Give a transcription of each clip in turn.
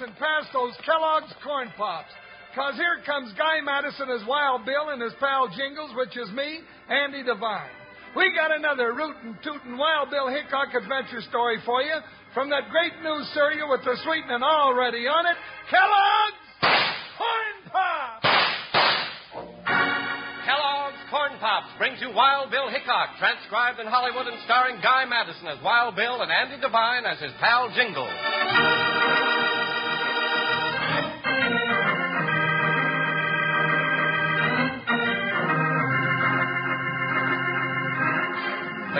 and pass those Kellogg's Corn Pops. Because here comes Guy Madison as Wild Bill and his pal Jingles, which is me, Andy Devine. We got another rootin' tootin' Wild Bill Hickok adventure story for you from that great new cereal with the sweetening already on it, Kellogg's Corn Pops! Kellogg's Corn Pops brings you Wild Bill Hickok, transcribed in Hollywood and starring Guy Madison as Wild Bill and Andy Devine as his pal Jingle.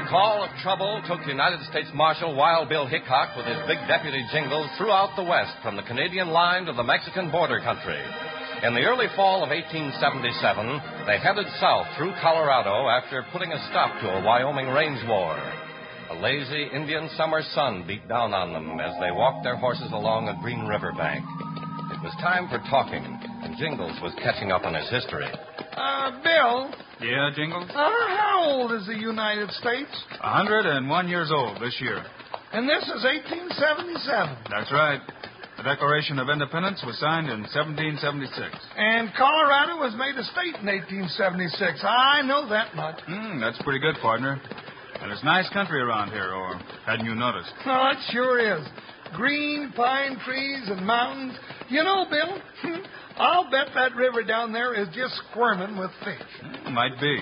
Call of trouble took United States Marshal Wild Bill Hickok with his big deputy Jingles throughout the West, from the Canadian line to the Mexican border country. In the early fall of 1877, they headed south through Colorado after putting a stop to a Wyoming range war. A lazy Indian summer sun beat down on them as they walked their horses along a green river bank. It was time for talking, Jingles was catching up on his history. Uh, Bill, Yeah, Jingles? uh, how old is the United States? A hundred and one years old this year. And this is 1877. That's right. The Declaration of Independence was signed in 1776. And Colorado was made a state in 1876. I know that much. Hmm, that's pretty good, partner. And it's nice country around here, or hadn't you noticed? Oh, it sure is. Green pine trees and mountains. You know, Bill, I'll bet that river down there is just squirming with fish. Hmm, might be.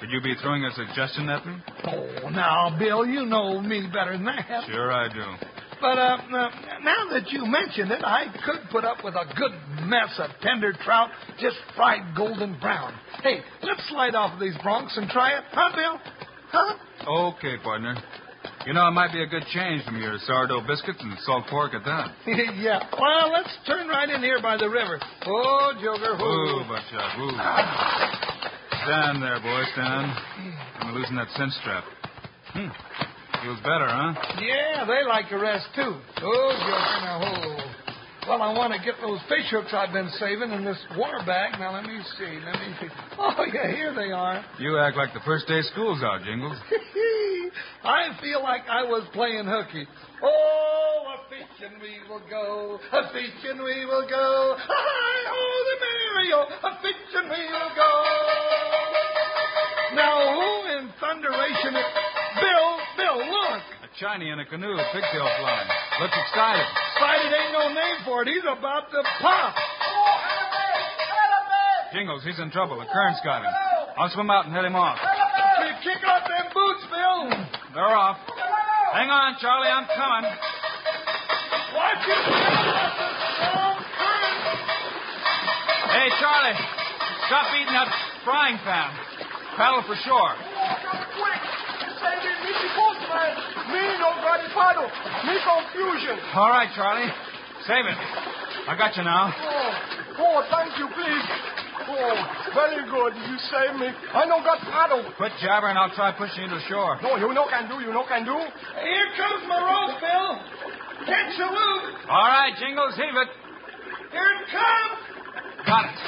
Could you be throwing a suggestion at me? Oh, now, Bill, you know me better than that. Sure, I do. But uh, uh, now that you mention it, I could put up with a good mess of tender trout just fried golden brown. Hey, let's slide off of these broncs and try it, huh, Bill? Huh? Okay, partner. You know, it might be a good change from your sourdough biscuits and salt pork at that. yeah. Well, let's turn right in here by the river. Oh, Joker. Whoo. buckshot, ooh. Stand there, boy, stand. I'm losing that cinch strap. Hmm. Feels better, huh? Yeah, they like a rest, too. Oh, Joker. Now, oh. Well, I want to get those fish hooks I've been saving in this water bag. Now, let me see. Let me see. Oh, yeah, here they are. You act like the first day school's out, Jingles. I feel like I was playing hooky. Oh, a fishing we will go, a fishing we will go. Hi, oh, the Mario, a fishing we will go. Now, who in thunderation? Bill, Bill, look. A Chinese in a canoe, pigtail flying. Looks excited. Excited ain't no name for it. He's about to pop. Jingles, he's in trouble. The current's got him. I'll swim out and head him off. Kick off them boots, Bill. They're off. Hang on, Charlie, I'm coming. Watch it, Bill. That's a strong current. Hey, Charlie, stop eating that frying pan. Paddle for shore. confusion. All right, Charlie. Save it. I got you now. Oh, oh, thank you, please. Oh, very good. You saved me. I no got paddle. Quit jabbering. I'll try pushing you to shore. No, you no can do. You no can do. Here comes my rope, Bill. Catch the loop. All right, Jingles, heave it. Here it comes. Got it.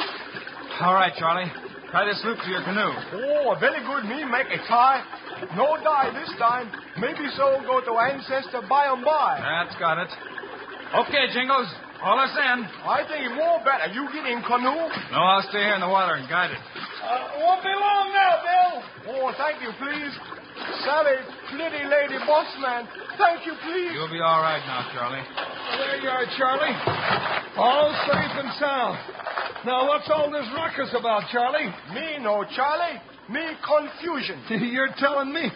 All right, Charlie. Tie this loop to your canoe. Oh, very good. Me make a tie. No die this time. Maybe so go to ancestor by and by. That's got it. Okay, Jingles. Haul us in. I think it more better. You get in canoe. No, I'll stay here in the water and guide it. Uh, won't be long now, Bill. Oh, thank you, please. Sally, pretty lady boss man. Thank you, please. You'll be all right now, Charlie. There you are, Charlie. All safe and sound. Now, what's all this ruckus about, Charlie? Me no Charlie. Me confusion. You're telling me.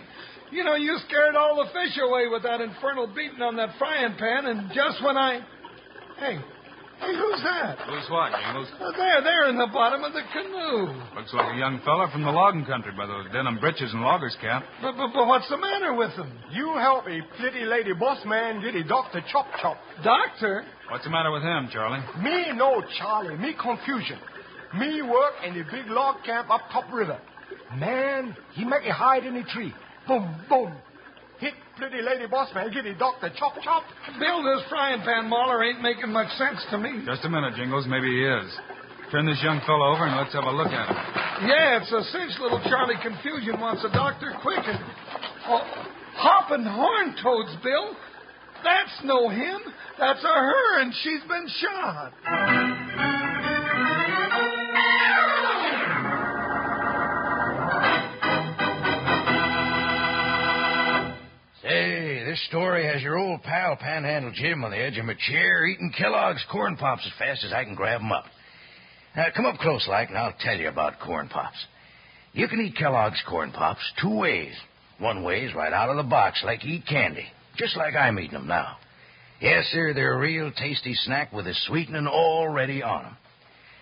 You know, you scared all the fish away with that infernal beating on that frying pan, and just when I. Hey, hey, who's that? Who's what, Jingles? Uh, there, there in the bottom of the canoe. Looks like a young fella from the logging country by those denim breeches and loggers' cap. But, but, but what's the matter with him? You help me, pretty lady boss man, get a doctor chop chop. Doctor? What's the matter with him, Charlie? Me no Charlie. Me confusion. Me work in the big log camp up top river. Man, he make a hide in a tree. Boom, boom. Hit pretty lady boss man, get a doctor chop chop. Bill, this frying pan mauler ain't making much sense to me. Just a minute, Jingles. Maybe he is. Turn this young fellow over and let's have a look at him. Yeah, it's a cinch little Charlie Confusion wants a doctor quick and. Oh, hopping horn toads, Bill. That's no him. That's a her, and she's been shot. This story has your old pal Panhandle Jim on the edge of my chair eating Kellogg's corn pops as fast as I can grab 'em up. Now, come up close like, and I'll tell you about corn pops. You can eat Kellogg's corn pops two ways. One way is right out of the box, like you eat candy, just like I'm eating 'em now. Yes, sir, they're a real tasty snack with the sweetening already on 'em.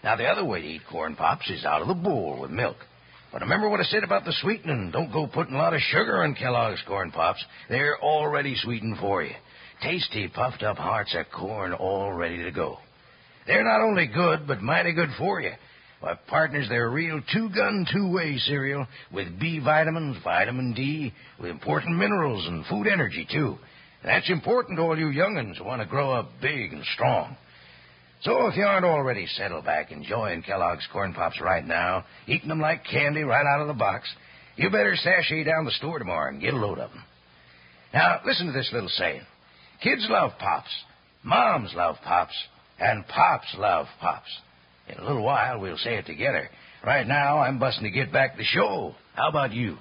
Now, the other way to eat corn pops is out of the bowl with milk. But remember what I said about the sweetening. Don't go putting a lot of sugar in Kellogg's corn pops. They're already sweetened for you. Tasty, puffed up hearts of corn all ready to go. They're not only good, but mighty good for you. Why, partners, they're a real two-gun, two-way cereal with B vitamins, vitamin D, with important minerals and food energy, too. That's important to all you young'uns who want to grow up big and strong. So if you aren't already settled back enjoying Kellogg's Corn Pops right now, eating them like candy right out of the box, you better sashay down the store tomorrow and get a load of them. Now, listen to this little saying. Kids love Pops, Moms love Pops, and Pops love Pops. In a little while, we'll say it together. Right now, I'm busting to get back to the show. How about you?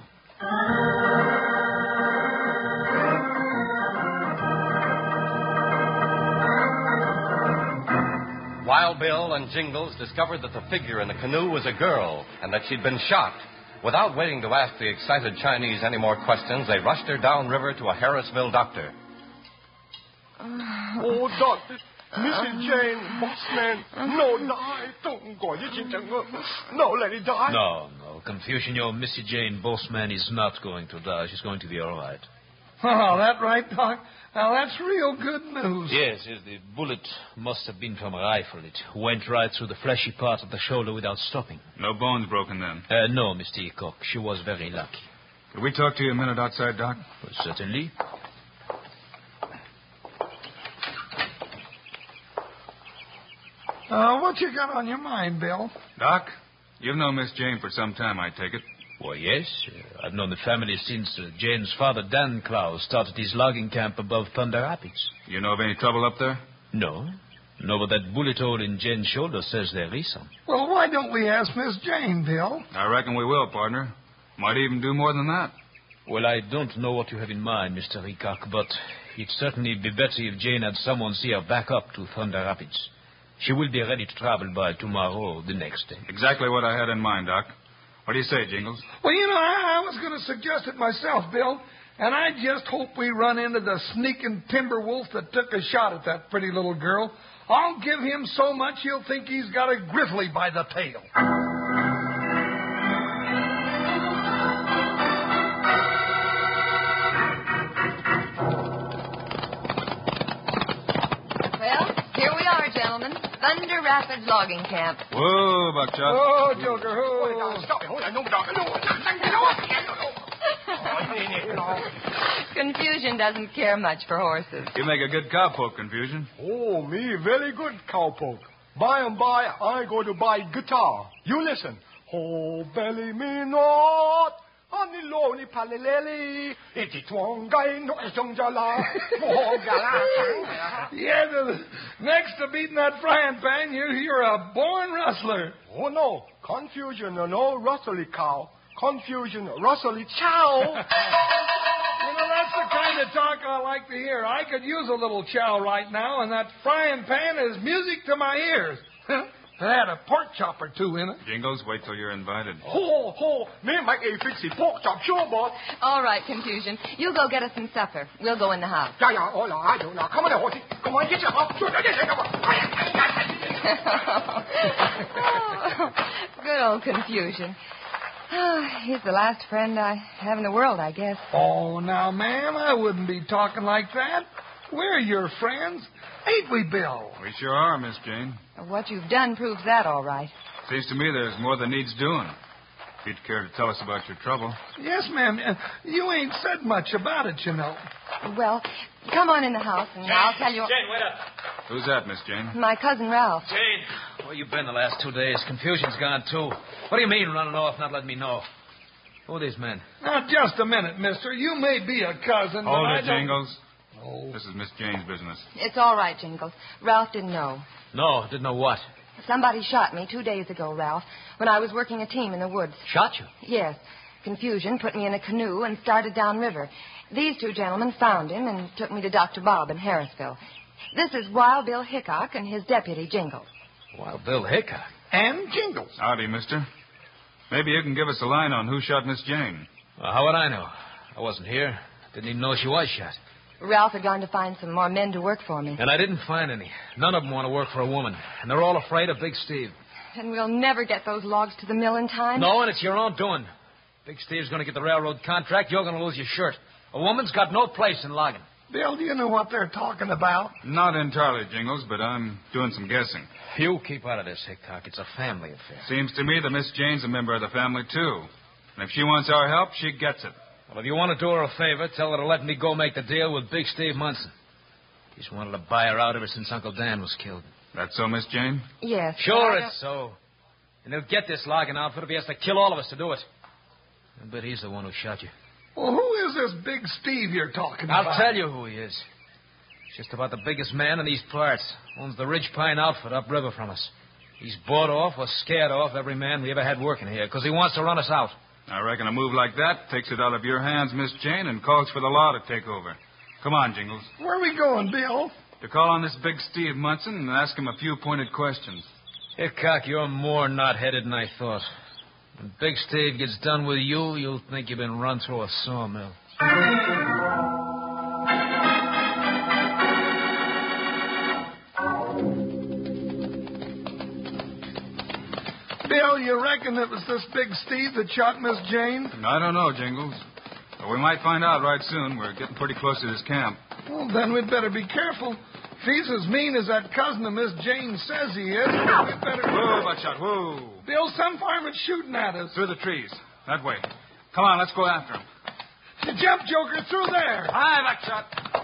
Wild Bill and Jingles discovered that the figure in the canoe was a girl and that she'd been shot. Without waiting to ask the excited Chinese any more questions, they rushed her downriver to a Harrisville doctor. Uh, oh, doctor. Uh, Mrs. Um, Jane, boss man. Um, no die. Don't go. You can No, let it die. No, no. Confusion, your Missy Jane Bossman is not going to die. She's going to be all right. Oh, that right, Doc? Now, that's real good news. Yes, yes, the bullet must have been from a rifle. It went right through the fleshy part of the shoulder without stopping. No bones broken then. Uh, no, Mr. Hickok. She was very lucky. Could we talk to you a minute outside, Doc? Well, certainly. Uh, what you got on your mind, Bill? Doc, you've known Miss Jane for some time, I take it. Well, yes. Uh, I've known the family since uh, Jane's father, Dan Klaus, started his logging camp above Thunder Rapids. You know of any trouble up there? No. No, but that bullet hole in Jane's shoulder says there is some. Well, why don't we ask Miss Jane, Bill? I reckon we will, partner. Might even do more than that. Well, I don't know what you have in mind, Mr. Hickok, but it'd certainly be better if Jane had someone see her back up to Thunder Rapids. She will be ready to travel by tomorrow or the next day. Exactly what I had in mind, Doc. What do you say, Jingles? Well, you know, I, I was going to suggest it myself, Bill. And I just hope we run into the sneaking timber wolf that took a shot at that pretty little girl. I'll give him so much he'll think he's got a grizzly by the tail. Rapids Logging Camp. Whoa, Buckshot. Oh, Joker. Hold Oh. stop it. No, no, no, no, Confusion doesn't care much for horses. You make a good cowpoke, Confusion. Oh, me very good cowpoke. By and by, I go to buy guitar. You listen. Oh, belly me not. On the lonely palileli. Iti twang guy no jong jala. Gala. Yeah, the, next to beating that frying pan, you, you're a born rustler. Oh, no. Confusion, no, no, rustly cow. Confusion, rustly chow. You know, that's the kind of talk I like to hear. I could use a little chow right now, and that frying pan is music to my ears. It had a pork chop or two in it. Jingles, wait till you're invited. ho, ho. Me make a fixie pork chop, sure, boss. All right, Confusion. You go get us some supper. We'll go in the house. Yeah, yeah, oh, no, I do. Now, come on, horsey. Come on, get your up. Oh, good old Confusion. Oh, he's the last friend I have in the world, I guess. Oh, now, ma'am, I wouldn't be talking like that. We're your friends, ain't we, Bill? We sure are, Miss Jane. What you've done proves that all right. Seems to me there's more than needs doing. If you'd care to tell us about your trouble. Yes, ma'am. Uh, You ain't said much about it, you know. Well, come on in the house and I'll tell you. Jane, wait up. Who's that, Miss Jane? My cousin Ralph. Jane, where you been the last two days? Confusion's gone, too. What do you mean running off, not letting me know? Who are these men? Now, just a minute, mister. You may be a cousin, but Hold I it, don't... Jingles. Oh. This is Miss Jane's business. It's all right, Jingles. Ralph didn't know. No, didn't know what. Somebody shot me two days ago, Ralph, when I was working a team in the woods. Shot you? Yes. Confusion put me in a canoe and started downriver. These two gentlemen found him and took me to Dr. Bob in Harrisville. This is Wild Bill Hickok and his deputy, Jingles. Wild Bill Hickok. And Jingles. Howdy, mister. Maybe you can give us a line on who shot Miss Jane. Well, how would I know? I wasn't here. Didn't even know she was shot. Ralph had gone to find some more men to work for me. And I didn't find any. None of them want to work for a woman. And they're all afraid of Big Steve. And we'll never get those logs to the mill in time. No, and it's your own doing. Big Steve's going to get the railroad contract. You're going to lose your shirt. A woman's got no place in logging. Bill, do you know what they're talking about? Not entirely, Jingles, but I'm doing some guessing. You keep out of this, Hickok. It's a family affair. Seems to me that Miss Jane's a member of the family, too. And if she wants our help, she gets it. Well, if you want to do her a favor, tell her to let me go make the deal with Big Steve Munson. He's wanted to buy her out ever since Uncle Dan was killed. That so, Miss Jane? Yes. Sure, it's so. And he'll get this logging outfit if he has to kill all of us to do it. I bet he's the one who shot you. Well, who is this big Steve you're talking about? I'll tell you who he is. He's just about the biggest man in these parts. Owns the Ridge Pine outfit upriver from us. He's bought off or scared off every man we ever had working here because he wants to run us out. I reckon a move like that takes it out of your hands, Miss Jane, and calls for the law to take over. Come on, Jingles. Where are we going, Bill? To call on this big Steve Munson and ask him a few pointed questions. Hickok, you're more knot-headed than I thought. When Big Steve gets done with you, you'll think you've been run through a sawmill. Bill, you reckon it was this big Steve that shot Miss Jane? I don't know, Jingles. But we might find out right soon. We're getting pretty close to this camp. Well, then we'd better be careful. If he's as mean as that cousin of Miss Jane says he is, we'd better. Whoa, Buckshot, whoa. Bill, some farmer's shooting at us. Through the trees. That way. Come on, let's go after him. You jump, Joker, through there. Hi, Buckshot.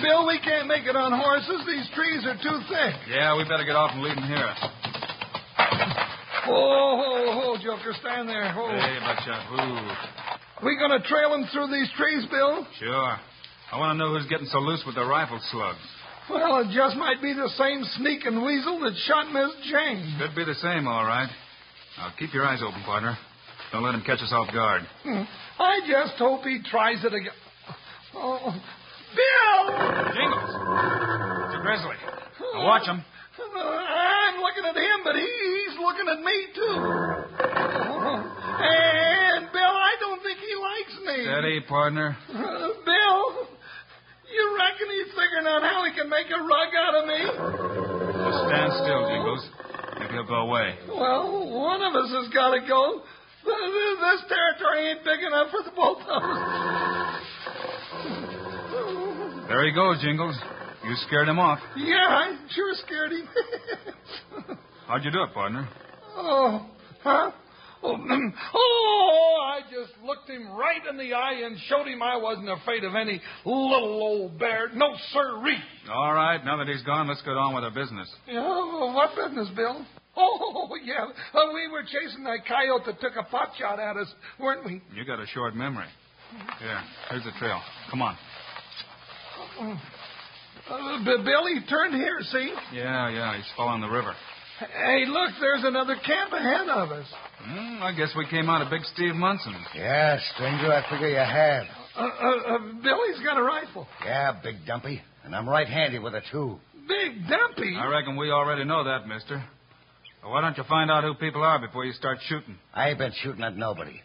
Bill, we can't make it on horses. These trees are too thick. Yeah, we better get off and leave them here. Oh, oh, oh, Joker, stand there. Oh. Hey, Buckshot, whoo. We gonna trail him through these trees, Bill? Sure. I want to know who's getting so loose with the rifle slugs. Well, it just might be the same sneaking weasel that shot Miss Jane. Could be the same, all right. Now, keep your eyes open, partner. Don't let him catch us off guard. Hmm. I just hope he tries it again. Oh, Bill! Jingles! It's a grizzly. Now watch him. I'm looking at him, but he, he's looking at me, too. And, Bill, I don't think he likes me. Steady, partner. Uh, Bill, you reckon he's figuring out how he can make a rug out of me? Stand still, Jingles. Maybe he'll go away. Well, one of us has got to go. This territory ain't big enough for the both of us. There he goes, Jingles. You scared him off. Yeah, I sure scared him. How'd you do it, partner? oh, huh? Oh, oh, I just looked him right in the eye and showed him I wasn't afraid of any little old bear. No, sirree. All right, now that he's gone, let's get on with our business. Yeah, well, what business, Bill? Oh, yeah. Uh, we were chasing that coyote that took a pot shot at us, weren't we? You got a short memory. Yeah, here's the trail. Come on. Uh, B- Bill, turned here, see? Yeah, yeah, he's following the river. Hey, look, there's another camp ahead of us. Hmm, I guess we came out of Big Steve Munson's. Yeah, stranger, I figure you have. Uh, uh, uh, Billy's got a rifle. Yeah, Big Dumpy. And I'm right handy with it, too. Big Dumpy. I reckon we already know that, mister. Well, why don't you find out who people are before you start shooting? I ain't been shooting at nobody.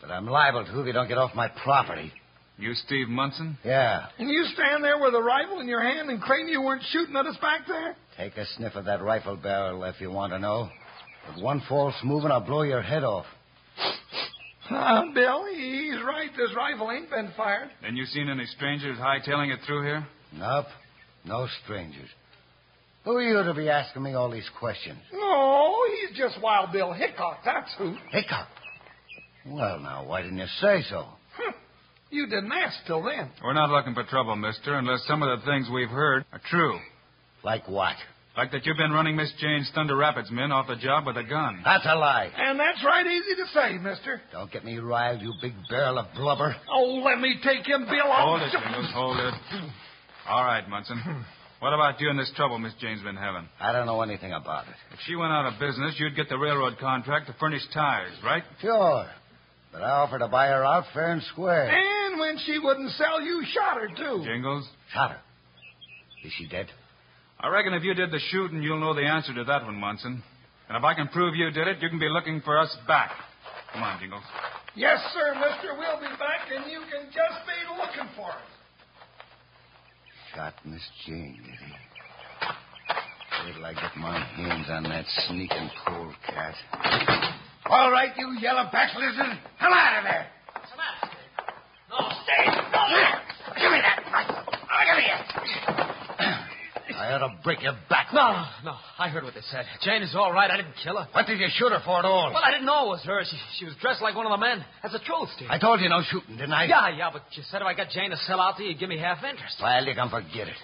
But I'm liable to if you don't get off my property. You Steve Munson? Yeah. And you stand there with a rifle in your hand and claim you weren't shooting at us back there? Take a sniff of that rifle barrel if you want to know. With one false move and I'll blow your head off. Uh, Bill, he's right. This rifle ain't been fired. Then you seen any strangers hightailing it through here? Nope. No strangers. Who are you to be asking me all these questions? No, he's just Wild Bill Hickok, that's who. Hickok. Well, now, why didn't you say so? Huh. You didn't ask till then. We're not looking for trouble, mister, unless some of the things we've heard are true. Like what? Like that you've been running Miss Jane's Thunder Rapids men off the job with a gun. That's a lie. And that's right easy to say, mister. Don't get me riled, you big barrel of blubber. Oh, let me take him, Bill. I'll- Hold it, Jingles, hold it. All right, Munson. What about you and this trouble Miss Jane's been having? I don't know anything about it. If she went out of business, you'd get the railroad contract to furnish tires, right? Sure. But I offered to buy her out fair and square. And when she wouldn't sell, you shot her, too. Jingles? Shot her. Is she dead? I reckon if you did the shooting, you'll know the answer to that one, Munson. And if I can prove you did it, you can be looking for us back. Come on, Jingles. Yes, sir, mister. We'll be back, and you can just be looking for us. Shot Miss Jane, did he? Wait till I get my hands on that sneaking polecat. All right, you yellow back lizard. Come out of there. No. Stay. Give me that. Oh, give me it. I ought to break your back. No, no. I heard what they said. Jane is all right. I didn't kill her. What did you shoot her for at all? Well, I didn't know it was her. She, she was dressed like one of the men. That's the truth, Steve. I told you no shooting, didn't I? Yeah, yeah, but you said if I got Jane to sell out to you, you'd give me half interest. Well, you can forget it.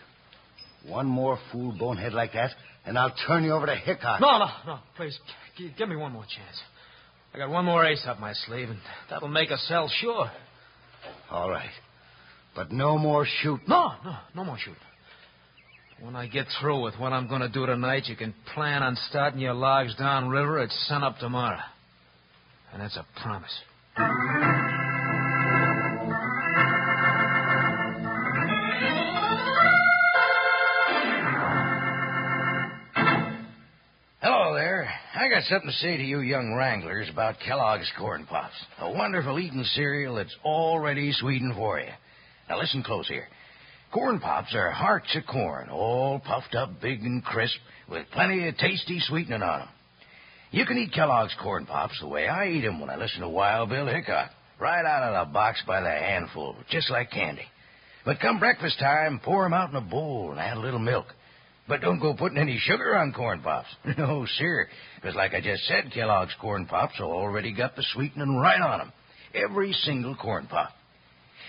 One more fool bonehead like that, and I'll turn you over to Hickok. No, no, no. Please, g- give me one more chance. I got one more ace up my sleeve, and that'll make us sell sure. All right. But no more shooting. No, no, no more shooting. When I get through with what I'm going to do tonight, you can plan on starting your logs downriver at sunup tomorrow. And that's a promise. Got something to say to you young wranglers about Kellogg's Corn Pops. A wonderful eating cereal that's already sweetened for you. Now listen close here. Corn Pops are hearts of corn, all puffed up big and crisp, with plenty of tasty sweetening on 'em. You can eat Kellogg's Corn Pops the way I eat 'em when I listen to Wild Bill Hickok, right out of the box by the handful, just like candy. But come breakfast time, pour 'em out in a bowl and add a little milk. But don't go putting any sugar on corn pops. No, sir. Because, like I just said, Kellogg's corn pops already got the sweetening right on 'em. Every single corn pop.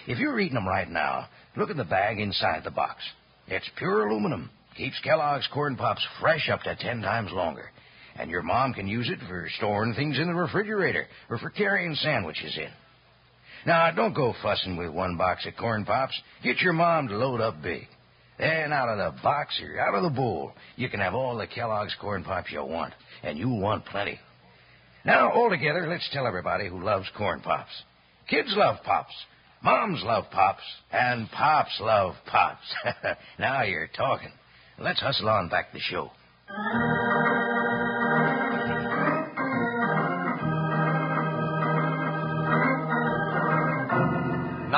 If you're eating 'em right now, look at the bag inside the box. It's pure aluminum. Keeps Kellogg's corn pops fresh up to ten times longer. And your mom can use it for storing things in the refrigerator or for carrying sandwiches in. Now, don't go fussing with one box of corn pops. Get your mom to load up big. Then out of the box or out of the bowl, you can have all the Kellogg's corn pops you want, and you'll want plenty. Now, all together, let's tell everybody who loves corn pops. Kids love pops, moms love pops, and pops love pops. now you're talking. Let's hustle on back to the show.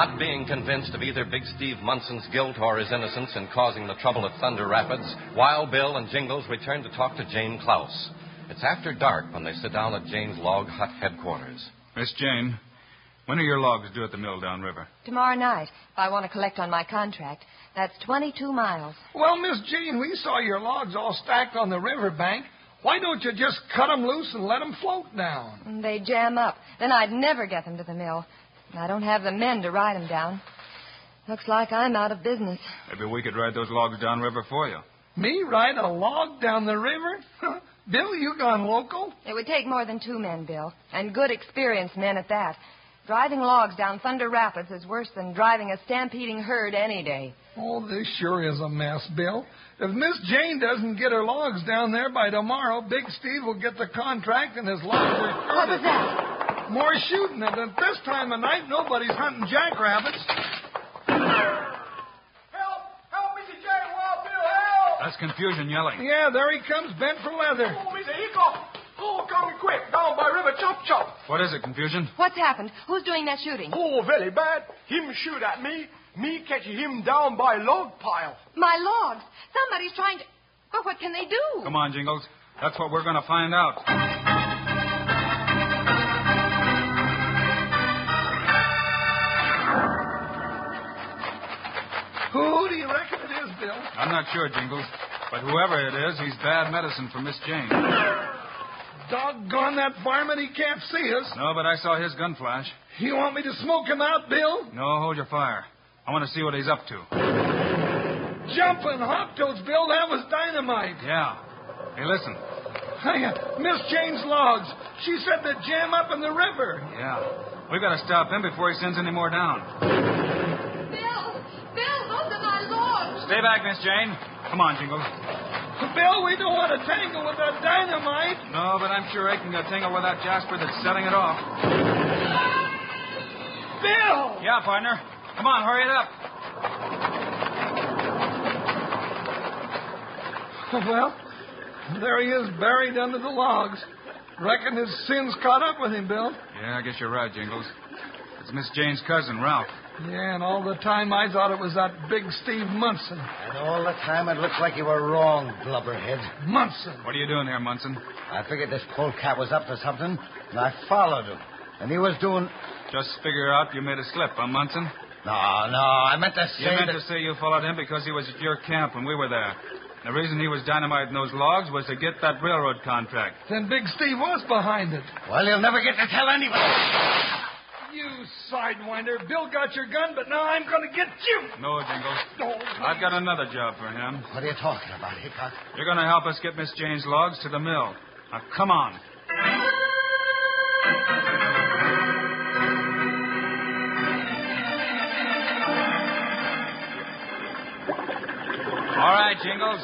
Not being convinced of either Big Steve Munson's guilt or his innocence in causing the trouble at Thunder Rapids, Wild Bill and Jingles return to talk to Jane Klaus. It's after dark when they sit down at Jane's log hut headquarters. Miss Jane, When are your logs due at the mill downriver? Tomorrow night, if I want to collect on my contract. That's 22 miles. Well, Miss Jane, we saw your logs all stacked on the riverbank. Why don't you just cut 'em loose and let 'em float down? They jam up. Then I'd never get them to the mill. And I don't have the men to ride them down. Looks like I'm out of business. Maybe we could ride those logs downriver for you. Me ride a log down the river? Bill, you gone local? It would take more than two men, Bill, and good experienced men at that. Driving logs down Thunder Rapids is worse than driving a stampeding herd any day. Oh, this sure is a mess, Bill. If Miss Jane doesn't get her logs down there by tomorrow, Big Steve will get the contract and his logs are What was that? More shooting, and at this time of night, nobody's hunting jackrabbits. Help! Help, Mr. J. Wild Bill, help! That's confusion yelling. Yeah, there he comes, bent for leather. Oh, Mr. Hickok! Oh, coming quick, down by river, chop chop. What is it, confusion? What's happened? Who's doing that shooting? Oh, very bad. Him shoot at me. Me catch him down by log pile. My logs. Somebody's trying to. But what can they do? Come on, Jingles. That's what we're going to find out. Do you reckon it is, Bill? I'm not sure, Jingles. But whoever it is, he's bad medicine for Miss Jane. Doggone that varmint, he can't see us. No, but I saw his gun flash. You want me to smoke him out, Bill? No, hold your fire. I want to see what he's up to. Jumping hot toads, Bill, that was dynamite. Yeah. Hey, listen. Miss Jane's logs. She said to jam up in the river. Yeah. We've got to stop him before he sends any more down. Bill! Bill, those are my logs! Stay back, Miss Jane. Come on, Jingles. Bill, we don't want to tangle with that dynamite. No, but I'm sure Aiken got tangled with that Jasper that's setting it off. Bill! Yeah, partner. Come on, hurry it up. Well, there he is, buried under the logs. Reckon his sins caught up with him, Bill. Yeah, I guess you're right, Jingles. It's Miss Jane's cousin, Ralph. Yeah, and all the time I thought it was that big Steve Munson. And all the time it looked like you were wrong, blubberhead. Munson. What are you doing here, Munson? I figured this polecat was up to something, and I followed him. And he was doing. Just figure out you made a slip, huh, Munson? No, no, I meant to say You meant that. to say you followed him because he was at your camp when we were there. The reason he was dynamiting those logs was to get that railroad contract. Then Big Steve was behind it. Well, he'll never get to tell anybody. You sidewinder. Bill got your gun, but now I'm going to get you. No, Jingles. No. I've got another job for him. What are you talking about, Hickok? You're going to help us get Miss Jane's logs to the mill. Now, come on. All right, Jingles.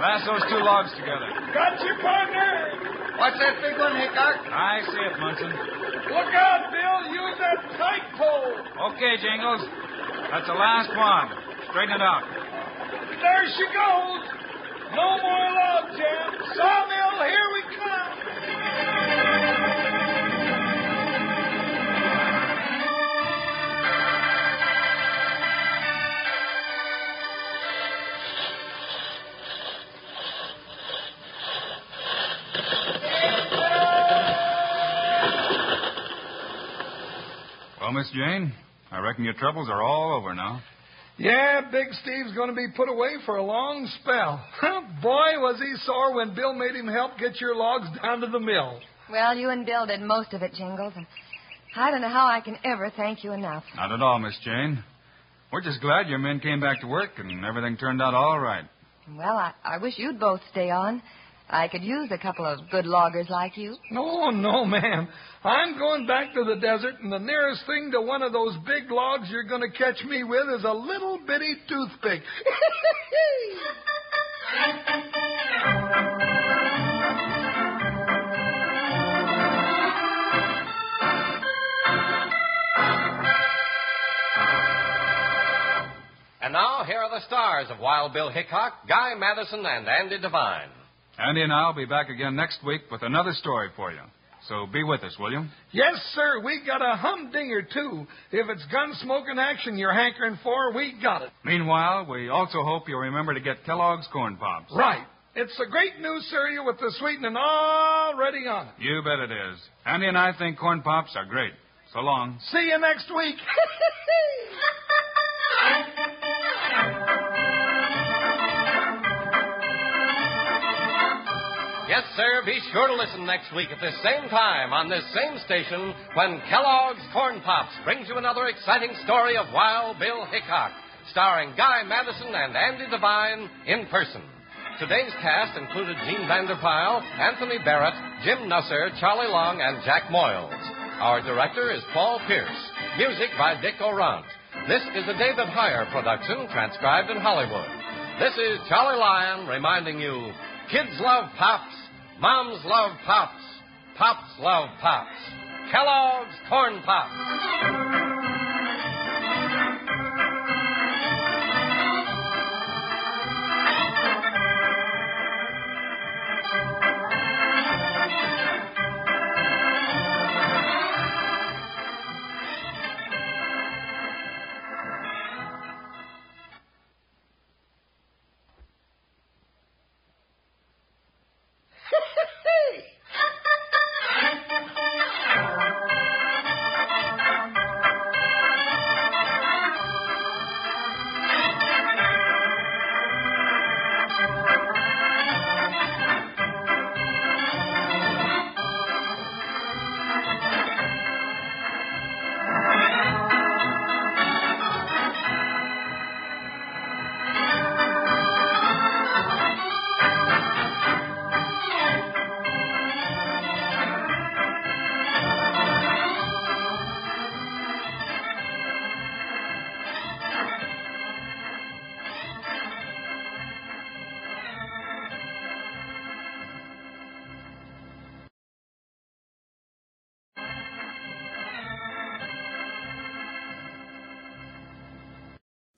Lass those two logs together. Got you, partner. What's that big one, Hickok? I see it, Munson. Look out, Bill. Use that tight pole. Okay, Jingles. That's the last one. Straighten it out. There she goes. No more log jam. Sawmill, here Miss Jane, I reckon your troubles are all over now. Yeah, Big Steve's going to be put away for a long spell. Boy, was he sore when Bill made him help get your logs down to the mill. Well, you and Bill did most of it, Jingles, and I don't know how I can ever thank you enough. Not at all, Miss Jane. We're just glad your men came back to work and everything turned out all right. Well, I, I wish you'd both stay on. I could use a couple of good loggers like you. No, no, ma'am. I'm going back to the desert, and the nearest thing to one of those big logs you're going to catch me with is a little bitty toothpick. And now, here are the stars of Wild Bill Hickok, Guy Madison, and Andy Devine. Andy and I'll be back again next week with another story for you. So be with us, will you? yes, sir, we got a humdinger, too. If it's gun smoking action you're hankering for, we got it. Meanwhile, we also hope you'll remember to get Kellogg's Corn Pops. Right. It's a great new cereal with the sweetening already on it. You bet it is. Andy and I think Corn Pops are great. So long. See you next week. Yes, sir. Be sure to listen next week at this same time on this same station when Kellogg's Corn Pops brings you another exciting story of Wild Bill Hickok, starring Guy Madison and Andy Devine in person. Today's cast included Jean Vander Pyl, Anthony Barrett, Jim Nusser, Charlie Long, and Jack Moyles. Our director is Paul Pierce. Music by Dick Aurandt. This is a David Heyer production, transcribed in Hollywood. This is Charlie Lyon reminding you kids love pops, moms love pops, pops love pops. Kellogg's Corn Pops.